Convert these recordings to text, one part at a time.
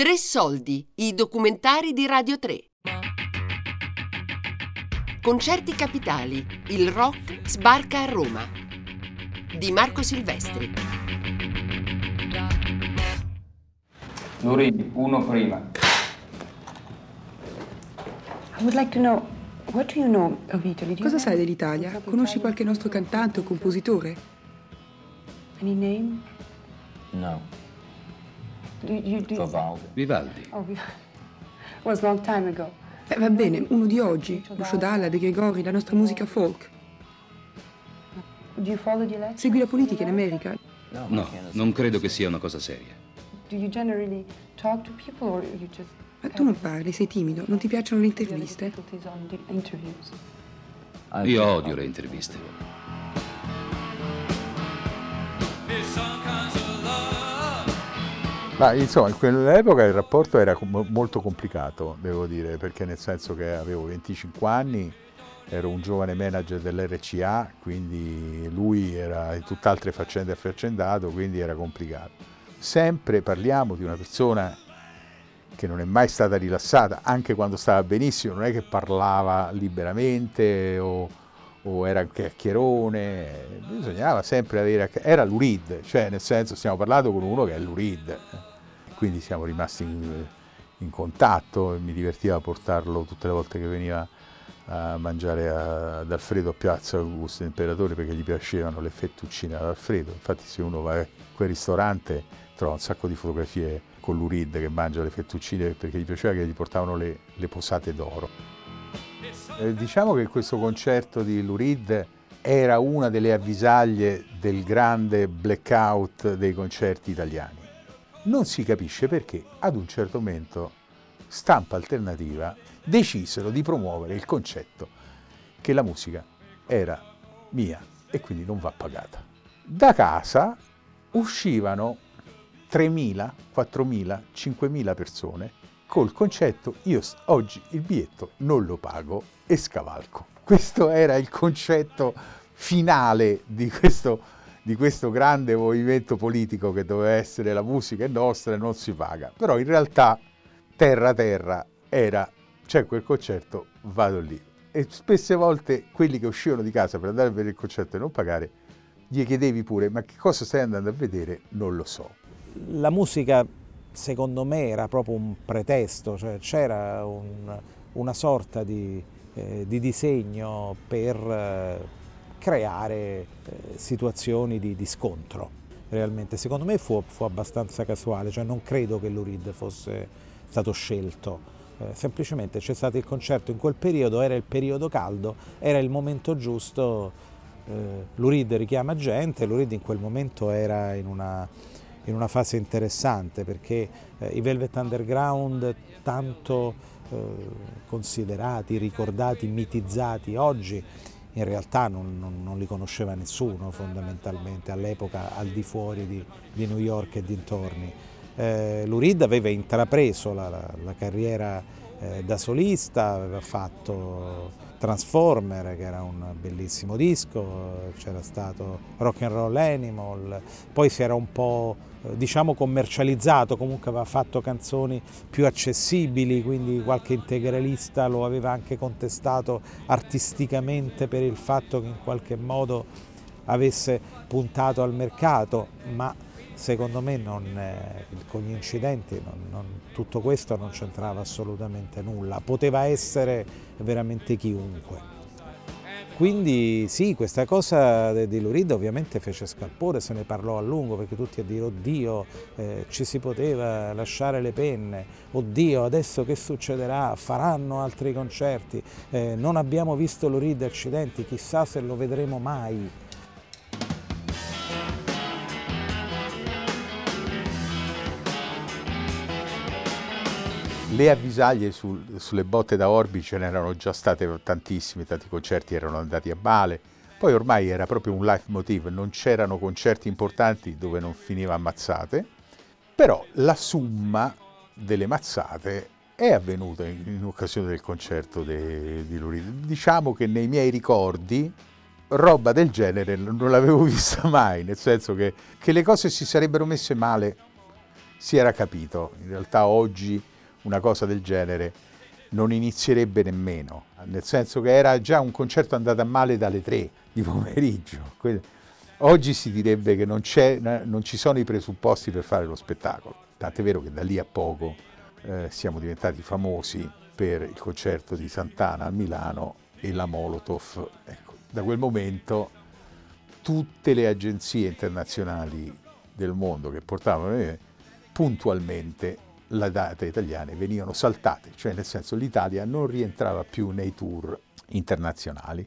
Tre soldi, i documentari di Radio 3. Concerti capitali. Il rock sbarca a Roma. Di Marco Silvestri. Lurid, uno prima. I would like to know, what do you know of Italy? Cosa sai dell'Italia? Conosci qualche nostro cantante o compositore? Any name? No. Do you, do Vivaldi. Vivaldi. Oh, was a long time ago. Eh, va bene, uno di oggi, Lucio Dalla, De Gregori, la nostra musica folk. You? Segui la politica in America? No, non credo che sia una cosa seria. You you Ma tu non parli, sei timido, non ti piacciono le interviste? Io odio le interviste. Ma insomma, in quell'epoca il rapporto era molto complicato, devo dire, perché nel senso che avevo 25 anni, ero un giovane manager dell'RCA, quindi lui era in tutt'altre faccende affaccendato, quindi era complicato. Sempre parliamo di una persona che non è mai stata rilassata, anche quando stava benissimo, non è che parlava liberamente o, o era chiacchierone, bisognava sempre avere... Era l'URID, cioè nel senso stiamo parlando con uno che è l'URID, quindi siamo rimasti in, in contatto e mi divertiva portarlo tutte le volte che veniva a mangiare ad Alfredo a Piazza Augusto Imperatore perché gli piacevano le fettuccine ad Alfredo. Infatti se uno va a quel ristorante trova un sacco di fotografie con l'Urid che mangia le fettuccine perché gli piaceva che gli portavano le, le posate d'oro. Eh, diciamo che questo concerto di Lurid era una delle avvisaglie del grande blackout dei concerti italiani. Non si capisce perché ad un certo momento stampa alternativa decisero di promuovere il concetto che la musica era mia e quindi non va pagata. Da casa uscivano 3.000, 4.000, 5.000 persone col concetto io oggi il biglietto non lo pago e scavalco. Questo era il concetto finale di questo, di questo grande movimento politico che doveva essere la musica è nostra e non si paga. Però in realtà terra terra era c'è quel concerto, vado lì. E spesse volte quelli che uscivano di casa per andare a vedere il concerto e non pagare, gli chiedevi pure ma che cosa stai andando a vedere? Non lo so. La musica secondo me era proprio un pretesto, cioè c'era un- una sorta di, eh, di disegno per eh, creare eh, situazioni di, di scontro. Realmente, secondo me fu, fu abbastanza casuale, cioè non credo che l'Urid fosse stato scelto. Eh, semplicemente c'è stato il concerto in quel periodo, era il periodo caldo, era il momento giusto, eh, l'Urid richiama gente, l'Urid in quel momento era in una, in una fase interessante perché eh, i Velvet Underground tanto eh, considerati, ricordati, mitizzati oggi in realtà non, non- non li conosceva nessuno fondamentalmente all'epoca al di fuori di, di New York e dintorni. Eh, Lurid aveva intrapreso la, la- la carriera da solista, aveva fatto Transformer che era un bellissimo disco, c'era stato Rock and Roll Animal, poi si era un po' eh, diciamo commercializzato, comunque aveva fatto canzoni più accessibili, quindi qualche integralista lo aveva anche contestato artisticamente per il fatto che in qualche modo avesse puntato al mercato, ma secondo me non, eh, con gli incidenti non- non- tutto questo non c'entrava assolutamente nulla, poteva essere veramente chiunque. Quindi sì, questa cosa di Lurid ovviamente fece scalpore, se ne parlò a lungo perché tutti a dire oddio eh, ci si poteva lasciare le penne, oddio adesso che succederà, faranno altri concerti, eh, non abbiamo visto Lurid accidenti, chissà se lo vedremo mai. Le avvisaglie sul- sulle botte da Orbi ce n'erano già state tantissime, tanti concerti erano andati a bale, poi ormai era proprio un leitmotiv, non c'erano concerti importanti dove non finiva ammazzate, però la summa delle mazzate è avvenuta in, in occasione del concerto de- di Lurid. Diciamo che nei miei ricordi roba del genere non l'avevo vista mai, nel senso che, che le cose si sarebbero messe male si era capito. In realtà oggi una cosa del genere non inizierebbe nemmeno, nel senso che era già un concerto andato a male dalle tre di pomeriggio. Oggi si direbbe che non, non ci sono i presupposti per fare lo spettacolo, tant'è vero che da lì a poco eh, siamo diventati famosi per il concerto di Santana a Milano e la Molotov. Ecco, da quel momento tutte le agenzie internazionali del mondo che portavano puntualmente le date italiane venivano saltate, cioè nel senso l'Italia non rientrava più nei tour internazionali.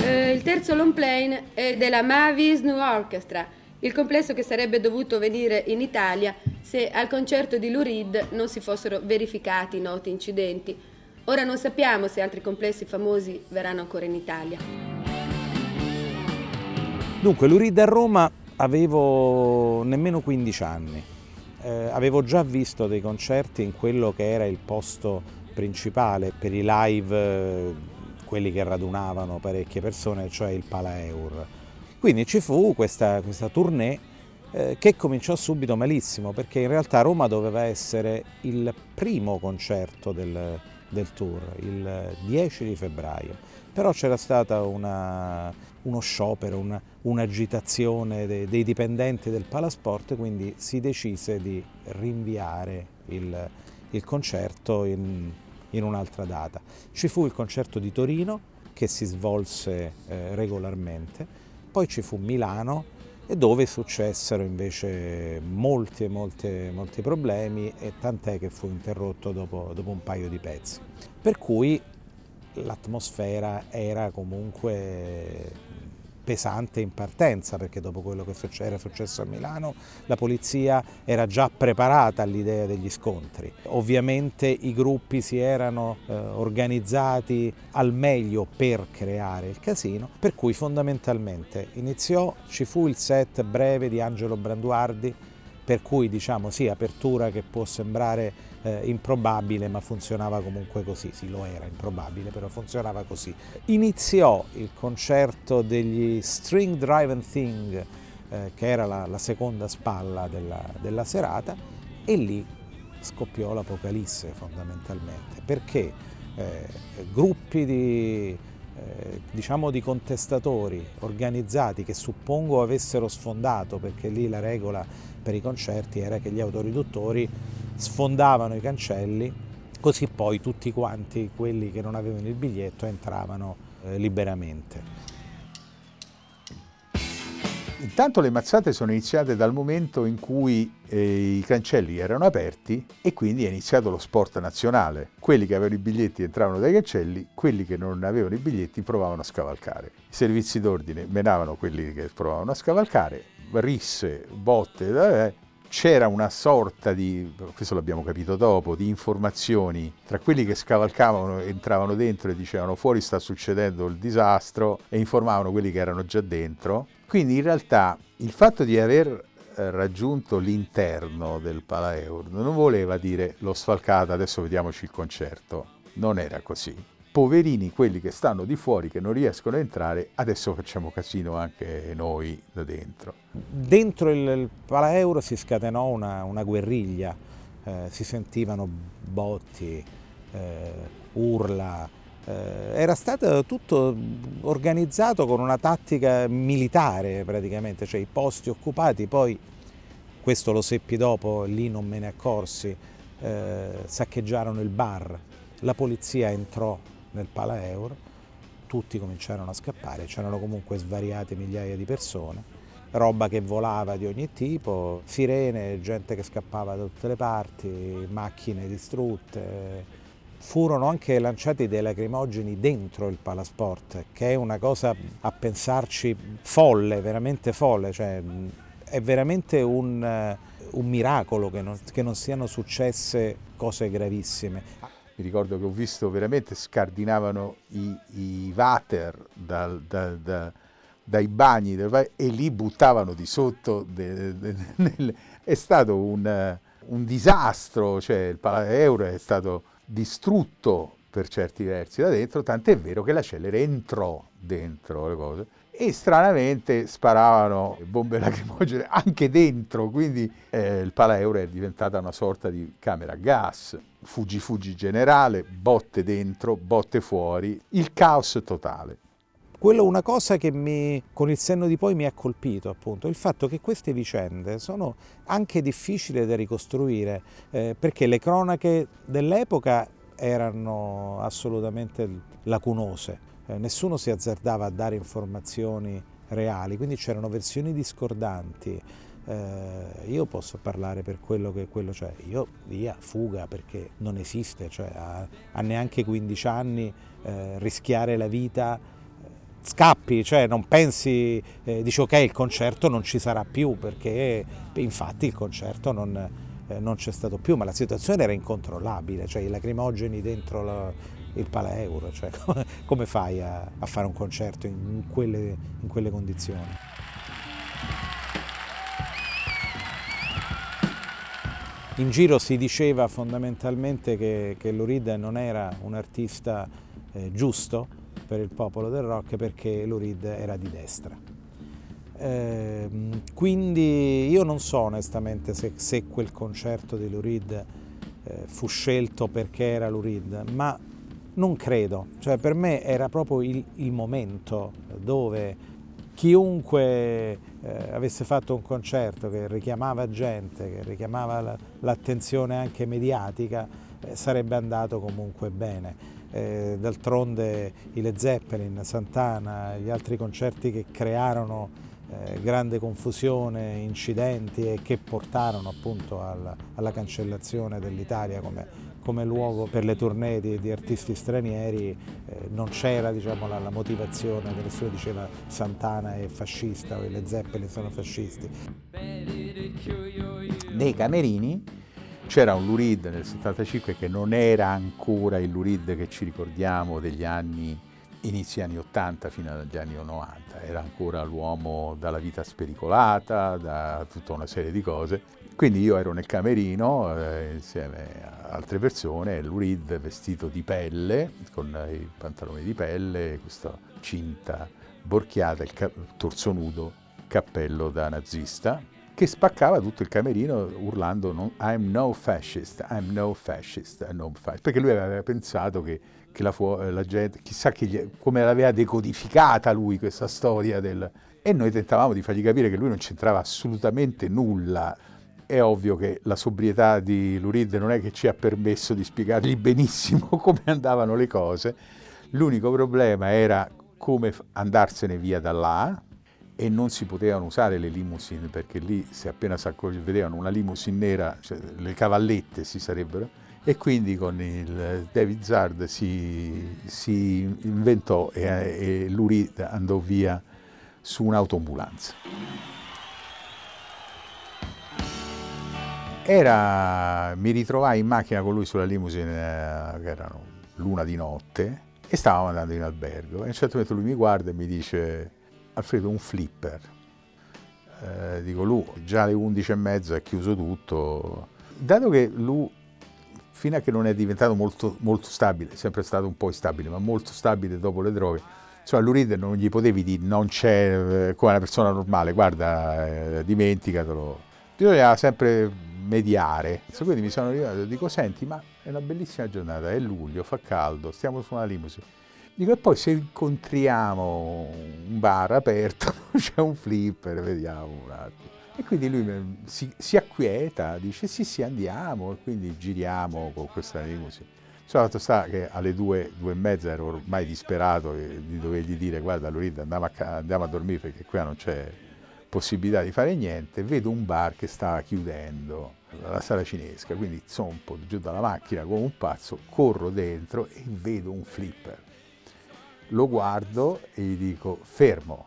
Eh, il terzo long plane è della Mavis New Orchestra, il complesso che sarebbe dovuto venire in Italia se al concerto di Lou Reed non si fossero verificati noti incidenti. Ora non sappiamo se altri complessi famosi verranno ancora in Italia. Dunque, Lou Reed a Roma avevo nemmeno 15 anni. Eh, avevo già visto dei concerti in quello che era il posto principale per i live, eh, quelli che radunavano parecchie persone, cioè il Pala Eur. Quindi ci fu questa, questa tournée eh, che cominciò subito malissimo perché in realtà Roma doveva essere il primo concerto del, del tour, il 10 di febbraio, però c'era stata una, uno sciopero, una, un'agitazione dei, dei, dipendenti del Palasport, quindi si decise di rinviare il, il concerto in, in un'altra data. Ci fu il concerto di Torino che si svolse eh, regolarmente, poi ci fu Milano e dove successero invece molti, molti, molti problemi e tant'è che fu interrotto dopo, dopo un paio di pezzi. Per cui l'atmosfera era comunque pesante in partenza perché dopo quello che era successo a Milano la polizia era già preparata all'idea degli scontri. Ovviamente i gruppi si erano eh, organizzati al meglio per creare il casino, per cui fondamentalmente iniziò, ci fu il set breve di Angelo Branduardi per cui diciamo sì, apertura che può sembrare eh, improbabile ma funzionava comunque così, sì lo era improbabile però funzionava così. Iniziò il concerto degli String Driven Thing eh, che era la, la, seconda spalla della, della serata e lì scoppiò l'apocalisse fondamentalmente perché eh, gruppi di eh, diciamo di contestatori organizzati che suppongo avessero sfondato perché lì la regola per i concerti era che gli autoriduttori sfondavano i cancelli così poi tutti quanti quelli che non avevano il biglietto entravano eh, liberamente. Intanto le mazzate sono iniziate dal momento in cui eh, i cancelli erano aperti e quindi è iniziato lo sport nazionale. Quelli che avevano i biglietti entravano dai cancelli, quelli che non avevano i biglietti provavano a scavalcare. I servizi d'ordine menavano quelli che provavano a scavalcare, risse, botte, eh, c'era una sorta di, questo l'abbiamo capito dopo, di informazioni tra quelli che scavalcavano, entravano dentro e dicevano fuori sta succedendo il disastro e informavano quelli che erano già dentro. Quindi in realtà il fatto di aver eh, raggiunto l'interno del Palaeur non voleva dire l'ho sfalcata, adesso vediamoci il concerto. Non era così poverini quelli che stanno di fuori, che non riescono a entrare, adesso facciamo casino anche noi da dentro. Dentro il, Palaeuro si scatenò una, una guerriglia, eh, si sentivano botti, eh, urla, era stato tutto organizzato con una tattica militare praticamente, cioè i posti occupati, poi questo lo seppi dopo, lì non me ne accorsi, eh, saccheggiarono il bar, la polizia entrò nel Pala Eur, tutti cominciarono a scappare, c'erano comunque svariate migliaia di persone, roba che volava di ogni tipo, sirene, gente che scappava da tutte le parti, macchine distrutte. Furono anche lanciati dei lacrimogeni dentro il Palasport, che è una cosa a pensarci folle, veramente folle, cioè è veramente un, un miracolo che non, che non siano successe cose gravissime mi ricordo che ho visto veramente scardinavano i, i water dal, da, da, dai bagni e li buttavano di sotto. De, de, de, è stato un, un disastro, cioè il Palais Euro è stato distrutto per certi versi da dentro, tant'è vero che la Celere entrò dentro le cose e stranamente sparavano bombe lacrimogene anche dentro, quindi eh, il Pala Euro è diventata una sorta di camera a gas, fuggi fuggi generale, botte dentro, botte fuori, il caos totale. Quello una cosa che mi, con il senno di poi mi ha colpito, appunto, il fatto che queste vicende sono anche difficili da ricostruire, eh, perché le cronache dell'epoca erano assolutamente lacunose, eh, nessuno si azzardava a dare informazioni reali, quindi c'erano versioni discordanti. Eh, io posso parlare per quello che quello c'è, io via, fuga perché non esiste, cioè a, a neanche 15 anni eh, rischiare la vita scappi, cioè non pensi, eh, dici ok il concerto non ci sarà più perché infatti il concerto non, eh, non c'è stato più, ma la situazione era incontrollabile, cioè i lacrimogeni dentro la, il Pala Euro, cioè come, fai a, a, fare un concerto in quelle, in quelle condizioni? In giro si diceva fondamentalmente che, che Lurid non era un artista eh, giusto per il popolo del rock perché Lurid era di destra. Eh, quindi io non so onestamente se, se quel concerto di Lurid eh, fu scelto perché era Lurid, ma non credo, cioè per me era proprio il, il momento dove chiunque eh, avesse fatto un concerto che richiamava gente, che richiamava l'attenzione anche mediatica, eh, sarebbe andato comunque bene. Eh, d'altronde i Led Zeppelin, Santana, gli altri concerti che crearono eh, grande confusione, incidenti e che portarono appunto alla, alla cancellazione dell'Italia come come luogo per le tournée di, di artisti stranieri eh, non c'era diciamo, la, la, motivazione che nessuno diceva Santana è fascista o le Zeppelin sono fascisti. Nei camerini c'era un Lurid nel 75 che non era ancora il Lurid che ci ricordiamo degli anni inizi anni 80 fino agli anni 90, era ancora l'uomo dalla vita spericolata, da tutta una serie di cose. Quindi io ero nel camerino eh, insieme a altre persone, Lurid vestito di pelle, con i pantaloni di pelle, questa cinta borchiata, il, il torso nudo, cappello da nazista, che spaccava tutto il camerino urlando I'm no fascist, I'm no fascist, I'm no fascist, perché lui aveva pensato che, che la, la, gente, chissà gli, come l'aveva decodificata lui questa storia del... E noi tentavamo di fargli capire che lui non c'entrava assolutamente nulla. È ovvio che la sobrietà di Lurid non è che ci ha permesso di spiegargli benissimo come andavano le cose, l'unico problema era come andarsene via da là e non si potevano usare le limousine perché lì se appena si vedevano una limousine nera, cioè, le cavallette si sarebbero e quindi con il David Zard si, si inventò e, e Lurid andò via su un'autoambulanza. Era, mi ritrovai in macchina con lui sulla limousine, eh, che erano l'una di notte, e stavamo andando in albergo. E a un certo punto lui mi guarda e mi dice, Alfredo, un flipper. Eh, dico, lui, già alle 11 e mezzo è chiuso tutto. Dato che lui, fino a che non è diventato molto, molto stabile, sempre stato un po' instabile, ma molto stabile dopo le droghe, insomma, l'uride non gli potevi dire, non c'è, eh, come una persona normale, guarda, eh, dimenticatelo. Bisognava sempre mediare. Quindi mi sono arrivato e dico, senti, ma è una bellissima giornata, è luglio, fa caldo, stiamo su una limousine. Dico, e poi se incontriamo un bar aperto, c'è un flipper, vediamo un attimo. E quindi lui si, si, acquieta, dice sì sì andiamo, e quindi giriamo con questa limousine. Sono fatto sta che alle due, due e mezza ero ormai disperato di dovergli dire guarda Lorinda andiamo a, andiamo a dormire perché qui non c'è possibilità di fare niente, vedo un bar che stava chiudendo, la sala cinesca, quindi zompo giù dalla macchina come un pazzo, corro dentro e vedo un flipper. Lo guardo e gli dico fermo.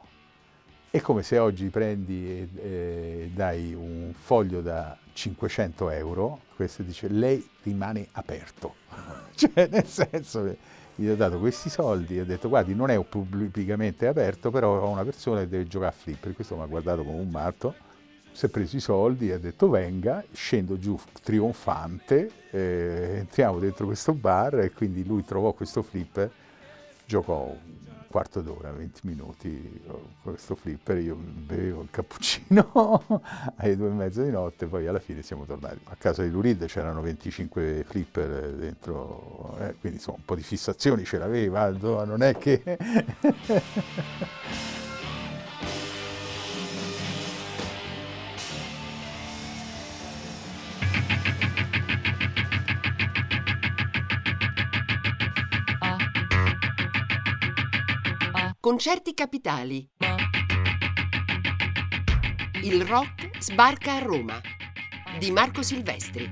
È come se oggi prendi e, e dai un foglio da 500 euro, questo dice lei rimane aperto. cioè nel senso che gli ho dato questi soldi e ho detto guardi non è pubblicamente aperto però ho una persona che deve giocare a flipper questo mi ha guardato come un matto si è preso i soldi e ha detto venga, scendo giù trionfante, eh, entriamo dentro questo bar e quindi lui trovò questo flipper, giocò un quarto d'ora, 20 minuti con questo flipper, io bevevo il cappuccino alle due e mezza di notte, poi alla fine siamo tornati. A casa di Lurid c'erano 25 flipper dentro, eh, quindi insomma un po' di fissazioni ce l'aveva, non è che... Concerti capitali. Il rock sbarca a Roma di Marco Silvestri.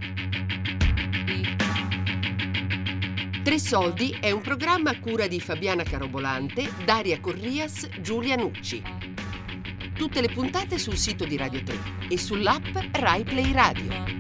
Tre soldi è un programma a cura di Fabiana Carobolante, Daria Corrias, Giulia Nucci. Tutte le puntate sul sito di Radio 3 e sull'app Rai Play Radio.